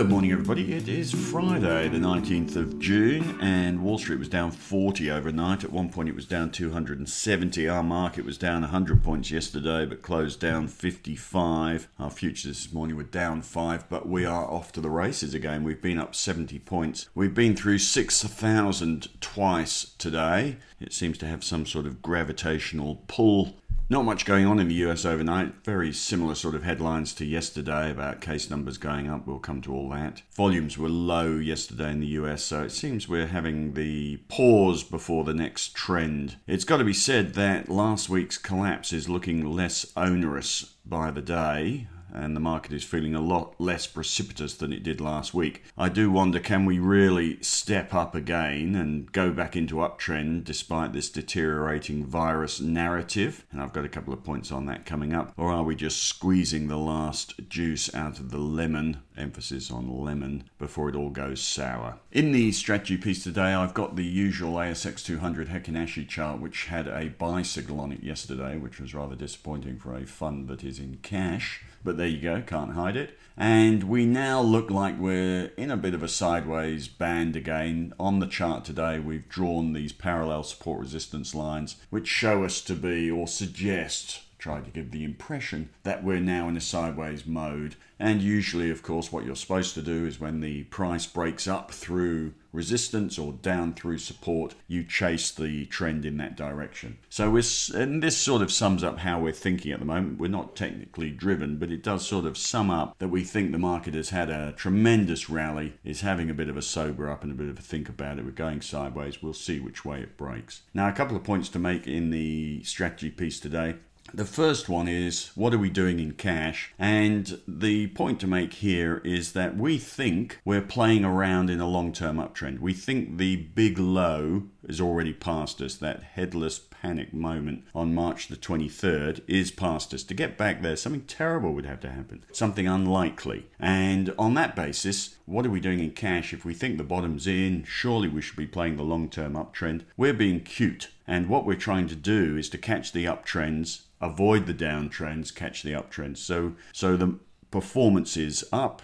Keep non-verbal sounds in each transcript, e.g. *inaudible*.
Good morning, everybody. It is Friday, the 19th of June, and Wall Street was down 40 overnight. At one point, it was down 270. Our market was down 100 points yesterday, but closed down 55. Our futures this morning were down 5, but we are off to the races again. We've been up 70 points. We've been through 6,000 twice today. It seems to have some sort of gravitational pull not much going on in the US overnight. Very similar sort of headlines to yesterday about case numbers going up. We'll come to all that. Volumes were low yesterday in the US, so it seems we're having the pause before the next trend. It's got to be said that last week's collapse is looking less onerous by the day and the market is feeling a lot less precipitous than it did last week. I do wonder can we really step up again and go back into uptrend despite this deteriorating virus narrative? And I've got a couple of points on that coming up. Or are we just squeezing the last juice out of the lemon? Emphasis on lemon before it all goes sour. In the strategy piece today, I've got the usual ASX 200 Heikin Ashi chart, which had a buy signal on it yesterday, which was rather disappointing for a fund that is in cash. But there you go, can't hide it. And we now look like we're in a bit of a sideways band again. On the chart today, we've drawn these parallel support resistance lines, which show us to be or suggest try to give the impression that we're now in a sideways mode. And usually, of course, what you're supposed to do is when the price breaks up through resistance or down through support, you chase the trend in that direction. So we're, and this sort of sums up how we're thinking at the moment. We're not technically driven, but it does sort of sum up that we think the market has had a tremendous rally, is having a bit of a sober up and a bit of a think about it. We're going sideways. We'll see which way it breaks. Now, a couple of points to make in the strategy piece today. The first one is what are we doing in cash? And the point to make here is that we think we're playing around in a long term uptrend. We think the big low is already past us. That headless panic moment on March the 23rd is past us. To get back there, something terrible would have to happen, something unlikely. And on that basis, what are we doing in cash? If we think the bottom's in, surely we should be playing the long term uptrend. We're being cute. And what we're trying to do is to catch the uptrends avoid the downtrends, catch the uptrends. So so the performance is up,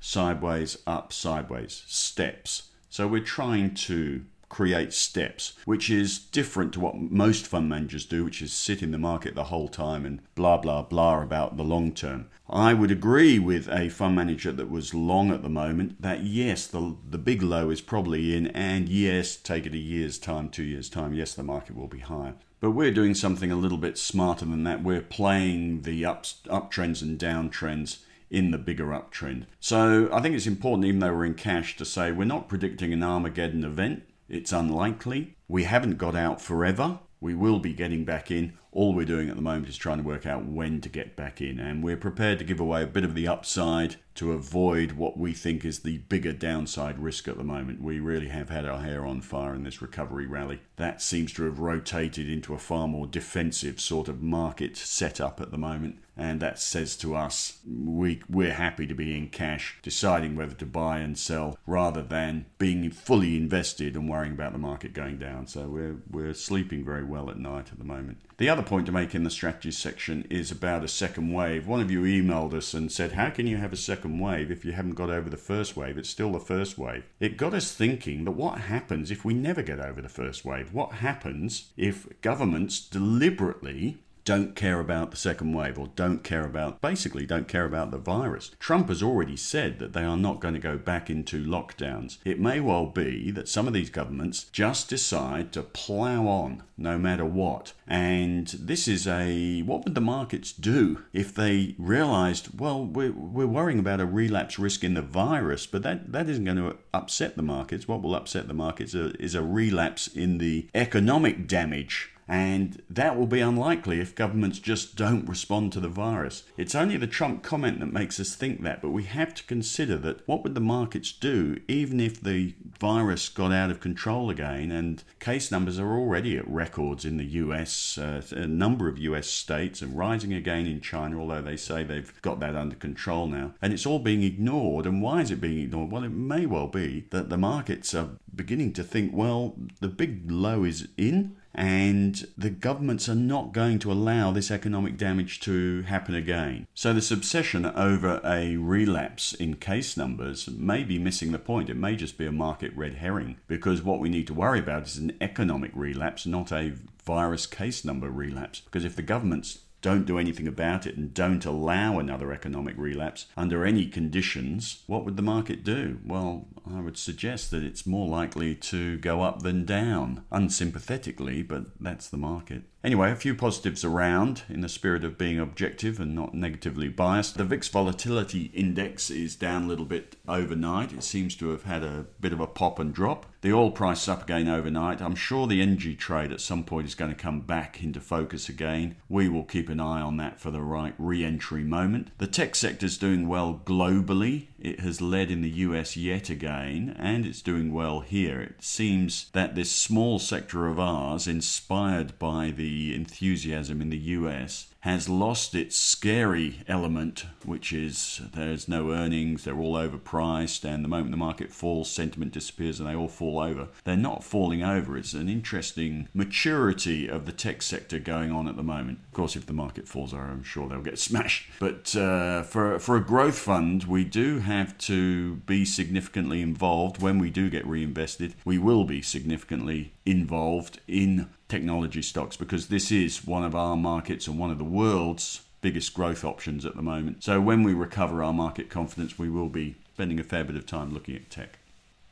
sideways, up, sideways, steps. So we're trying to create steps, which is different to what most fund managers do, which is sit in the market the whole time and blah, blah, blah about the long term. I would agree with a fund manager that was long at the moment that yes, the, the big low is probably in, and yes, take it a year's time, two years' time, yes, the market will be higher. But we're doing something a little bit smarter than that. We're playing the ups, uptrends and downtrends in the bigger uptrend. So I think it's important, even though we're in cash, to say we're not predicting an Armageddon event. It's unlikely. We haven't got out forever. We will be getting back in. All we're doing at the moment is trying to work out when to get back in, and we're prepared to give away a bit of the upside to avoid what we think is the bigger downside risk at the moment. We really have had our hair on fire in this recovery rally. That seems to have rotated into a far more defensive sort of market setup at the moment. And that says to us we, we're happy to be in cash, deciding whether to buy and sell rather than being fully invested and worrying about the market going down. So we're, we're sleeping very well at night at the moment. The other point to make in the strategy section is about a second wave. One of you emailed us and said, How can you have a second wave if you haven't got over the first wave? It's still the first wave. It got us thinking that what happens if we never get over the first wave? What happens if governments deliberately don't care about the second wave or don't care about, basically, don't care about the virus. Trump has already said that they are not going to go back into lockdowns. It may well be that some of these governments just decide to plow on no matter what. And this is a what would the markets do if they realized, well, we're, we're worrying about a relapse risk in the virus, but that, that isn't going to upset the markets. What will upset the markets is a relapse in the economic damage and that will be unlikely if governments just don't respond to the virus. It's only the Trump comment that makes us think that, but we have to consider that what would the markets do even if the virus got out of control again and case numbers are already at records in the US, uh, a number of US states, and rising again in China, although they say they've got that under control now. And it's all being ignored. And why is it being ignored? Well, it may well be that the markets are beginning to think, well, the big low is in and the governments are not going to allow this economic damage to happen again. So, this obsession over a relapse in case numbers may be missing the point. It may just be a market red herring because what we need to worry about is an economic relapse, not a virus case number relapse. Because if the governments don't do anything about it and don't allow another economic relapse under any conditions, what would the market do? Well, I would suggest that it's more likely to go up than down, unsympathetically, but that's the market. Anyway, a few positives around in the spirit of being objective and not negatively biased. The VIX volatility index is down a little bit overnight. It seems to have had a bit of a pop and drop. The oil price is up again overnight. I'm sure the energy trade at some point is going to come back into focus again. We will keep an eye on that for the right re entry moment. The tech sector is doing well globally. It has led in the US yet again, and it's doing well here. It seems that this small sector of ours, inspired by the enthusiasm in the US, has lost its scary element, which is there's no earnings, they're all overpriced, and the moment the market falls, sentiment disappears and they all fall over. They're not falling over. It's an interesting maturity of the tech sector going on at the moment. Of course, if the market falls over, I'm sure they'll get *laughs* smashed. But uh, for, for a growth fund, we do have to be significantly involved when we do get reinvested. We will be significantly involved in technology stocks because this is one of our markets and one of the world's biggest growth options at the moment. So when we recover our market confidence, we will be spending a fair bit of time looking at tech.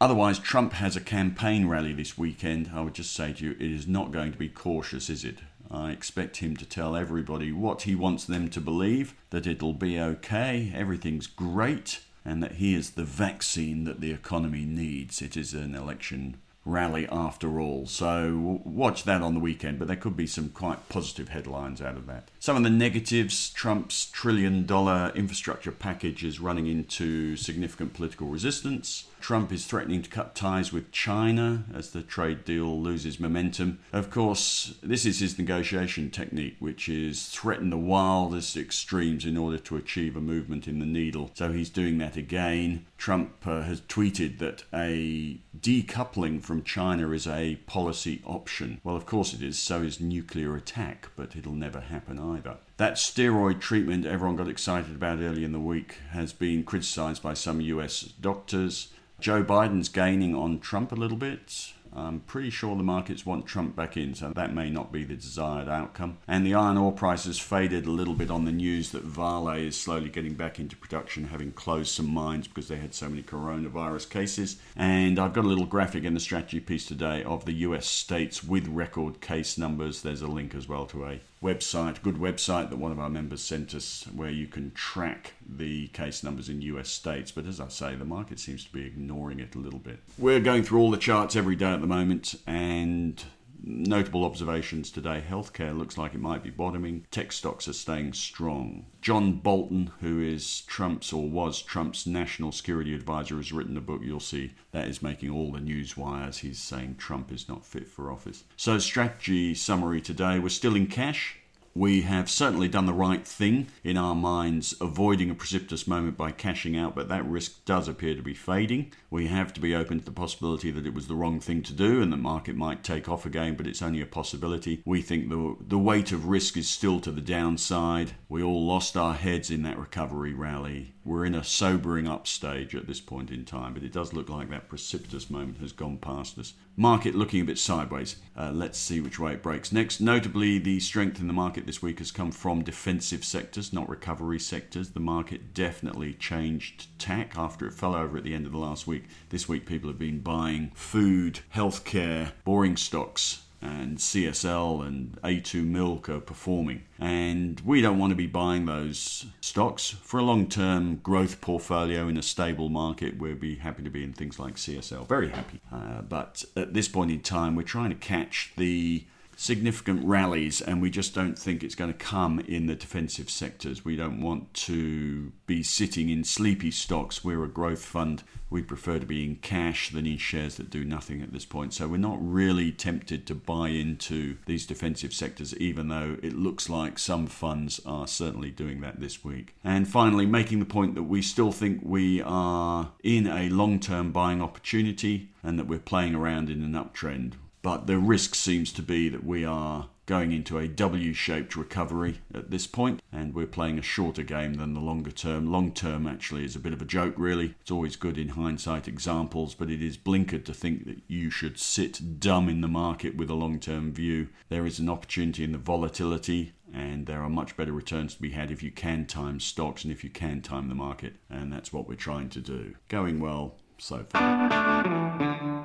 Otherwise, Trump has a campaign rally this weekend. I would just say to you, it is not going to be cautious, is it? I expect him to tell everybody what he wants them to believe that it'll be okay, everything's great, and that he is the vaccine that the economy needs. It is an election rally after all. So watch that on the weekend, but there could be some quite positive headlines out of that. Some of the negatives Trump's trillion dollar infrastructure package is running into significant political resistance. Trump is threatening to cut ties with China as the trade deal loses momentum. Of course, this is his negotiation technique, which is threaten the wildest extremes in order to achieve a movement in the needle. So he's doing that again. Trump uh, has tweeted that a decoupling from China is a policy option. Well, of course it is, so is nuclear attack, but it'll never happen either. That steroid treatment everyone got excited about early in the week has been criticized by some US doctors. Joe Biden's gaining on Trump a little bit. I'm pretty sure the markets want Trump back in, so that may not be the desired outcome. And the iron ore prices faded a little bit on the news that Vale is slowly getting back into production, having closed some mines because they had so many coronavirus cases. And I've got a little graphic in the strategy piece today of the US states with record case numbers. There's a link as well to a website, good website that one of our members sent us where you can track the case numbers in US states. But as I say, the market seems to be ignoring it a little bit. We're going through all the charts every day at the moment and notable observations today. Healthcare looks like it might be bottoming. Tech stocks are staying strong. John Bolton, who is Trump's or was Trump's national security advisor, has written a book. You'll see that is making all the news wires. He's saying Trump is not fit for office. So, strategy summary today we're still in cash. We have certainly done the right thing in our minds, avoiding a precipitous moment by cashing out, but that risk does appear to be fading. We have to be open to the possibility that it was the wrong thing to do and the market might take off again, but it's only a possibility. We think the, the weight of risk is still to the downside. We all lost our heads in that recovery rally. We're in a sobering up stage at this point in time, but it does look like that precipitous moment has gone past us. Market looking a bit sideways. Uh, let's see which way it breaks. Next, notably, the strength in the market this week has come from defensive sectors, not recovery sectors. The market definitely changed tack after it fell over at the end of the last week. This week, people have been buying food, healthcare, boring stocks, and CSL and A2 Milk are performing. And we don't want to be buying those stocks. For a long term growth portfolio in a stable market, we'd be happy to be in things like CSL. Very happy. Uh, but at this point in time, we're trying to catch the significant rallies, and we just don't think it's going to come in the defensive sectors. We don't want to be sitting in sleepy stocks. We're a growth fund. We prefer to be in cash than in shares that do nothing at this point. So we're not really tempted to buy into these defensive sectors, even though it looks like some funds are certainly doing that this week. And finally, making the point that we still think we are in a long term buying opportunity and that we're playing around in an uptrend But the risk seems to be that we are going into a W shaped recovery at this point, and we're playing a shorter game than the longer term. Long term actually is a bit of a joke, really. It's always good in hindsight examples, but it is blinkered to think that you should sit dumb in the market with a long term view. There is an opportunity in the volatility and there are much better returns to be had if you can time stocks and if you can time the market, and that's what we're trying to do. Going well so far.